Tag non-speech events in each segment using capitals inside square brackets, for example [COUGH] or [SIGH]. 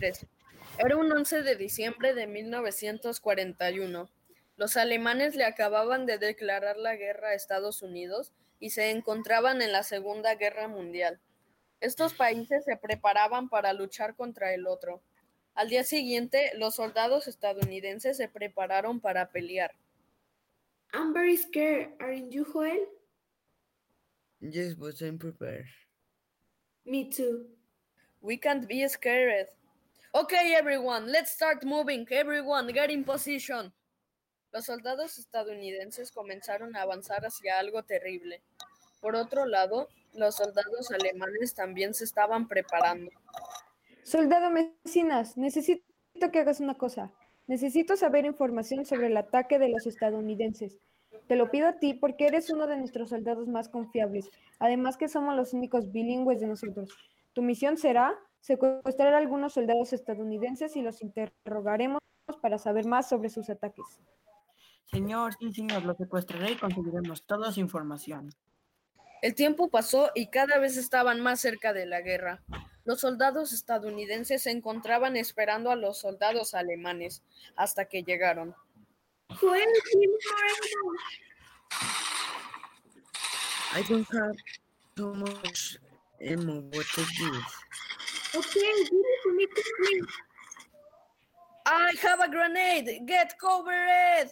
23. Era un 11 de diciembre de 1941. Los alemanes le acababan de declarar la guerra a Estados Unidos y se encontraban en la Segunda Guerra Mundial. Estos países se preparaban para luchar contra el otro. Al día siguiente, los soldados estadounidenses se prepararon para pelear. I'm very scared, aren't you, Joel? Yes, but I'm prepared. Me too. We can't be scared. Okay, everyone, let's start moving. Everyone, get in position. Los soldados estadounidenses comenzaron a avanzar hacia algo terrible. Por otro lado, los soldados alemanes también se estaban preparando. Soldado Mesinas, necesito que hagas una cosa. Necesito saber información sobre el ataque de los estadounidenses. Te lo pido a ti porque eres uno de nuestros soldados más confiables. Además que somos los únicos bilingües de nosotros. Tu misión será secuestrar a algunos soldados estadounidenses y los interrogaremos para saber más sobre sus ataques. Señor, sí, señor, lo secuestraré y conseguiremos toda su información. El tiempo pasó y cada vez estaban más cerca de la guerra. Los soldados estadounidenses se encontraban esperando a los soldados alemanes hasta que llegaron. Joel, give me more I don't have so much ammo. What to do? Okay, give it to me quickly. I have a grenade. Get covered.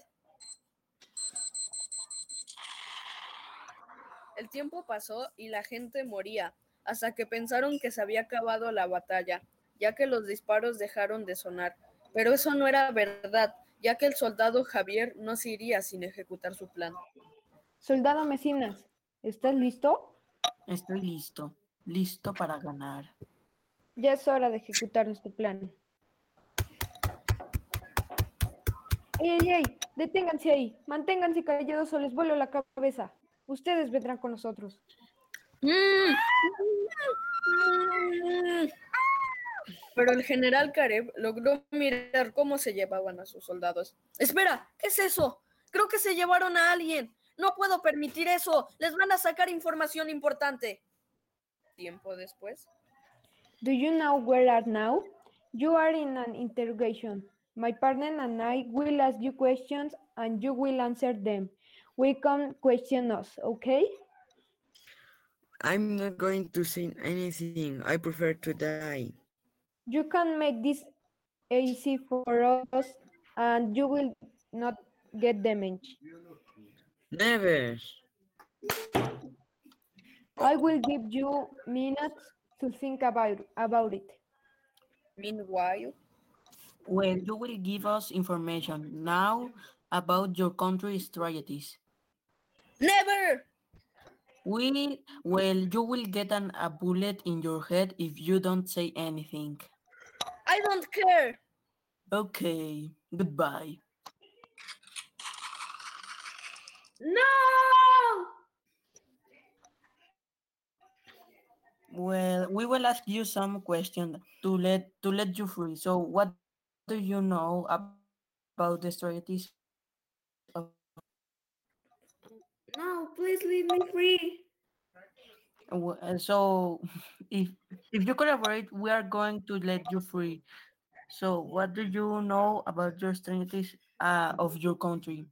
El tiempo pasó y la gente moría, hasta que pensaron que se había acabado la batalla, ya que los disparos dejaron de sonar. Pero eso no era verdad, ya que el soldado Javier no se iría sin ejecutar su plan. Soldado Mesinas, ¿estás listo? Estoy listo, listo para ganar. Ya es hora de ejecutar nuestro plan. ¡Ey, ey, ey! Deténganse ahí. Manténganse callados o les vuelo la cabeza. Ustedes vendrán con nosotros. Pero el general Karev logró mirar cómo se llevaban a sus soldados. Espera, ¿qué es eso? Creo que se llevaron a alguien. No puedo permitir eso. Les van a sacar información importante. Tiempo después. Do you know where are now? You are in an interrogation. My partner and I will ask you questions and you will answer them. We can question us, okay? I'm not going to say anything. I prefer to die. You can make this easy for us and you will not get damaged. Never. I will give you minutes to think about, about it. Meanwhile, Well, you will give us information now about your country's strategies. never. We, well, you will get an, a bullet in your head if you don't say anything. I don't care. Okay, goodbye. No! Well, we will ask you some questions to let to let you free. So, what do you know about the strategies of No, please leave me free. so [LAUGHS] if if you collaborate, we are going to let you free. So, what do you know about your strategies uh, of your country?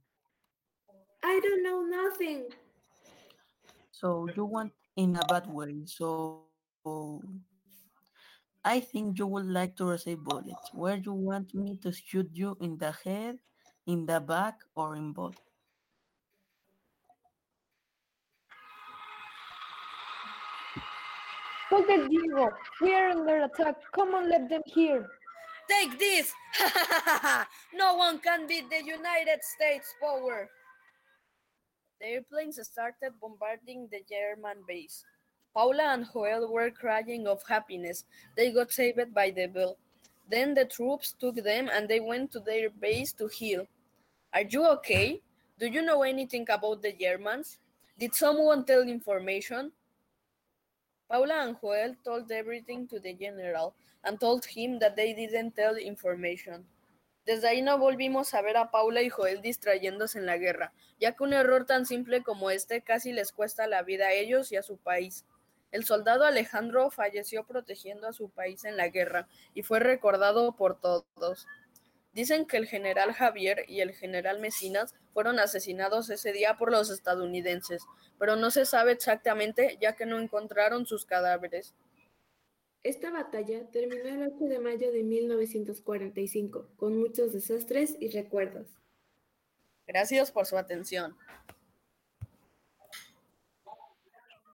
I don't know nothing. So you want in a bad way. So Oh, I think you would like to receive bullets. Where you want me to shoot you in the head, in the back, or in both? Look at Diego. We are under attack. Come on, let them hear. Take this. [LAUGHS] no one can beat the United States power. The airplanes started bombarding the German base. Paula and Joel were crying of happiness. They got saved by the bell. Then the troops took them and they went to their base to heal. Are you okay? Do you know anything about the Germans? Did someone tell information? Paula and Joel told everything to the general and told him that they didn't tell information. Desde ahí no volvimos a ver a Paula y Joel distrayéndose en la guerra, ya que un error tan simple como este casi les cuesta la vida a ellos y a su país. El soldado Alejandro falleció protegiendo a su país en la guerra y fue recordado por todos. Dicen que el general Javier y el general Mesinas fueron asesinados ese día por los estadounidenses, pero no se sabe exactamente ya que no encontraron sus cadáveres. Esta batalla terminó el 8 de mayo de 1945, con muchos desastres y recuerdos. Gracias por su atención.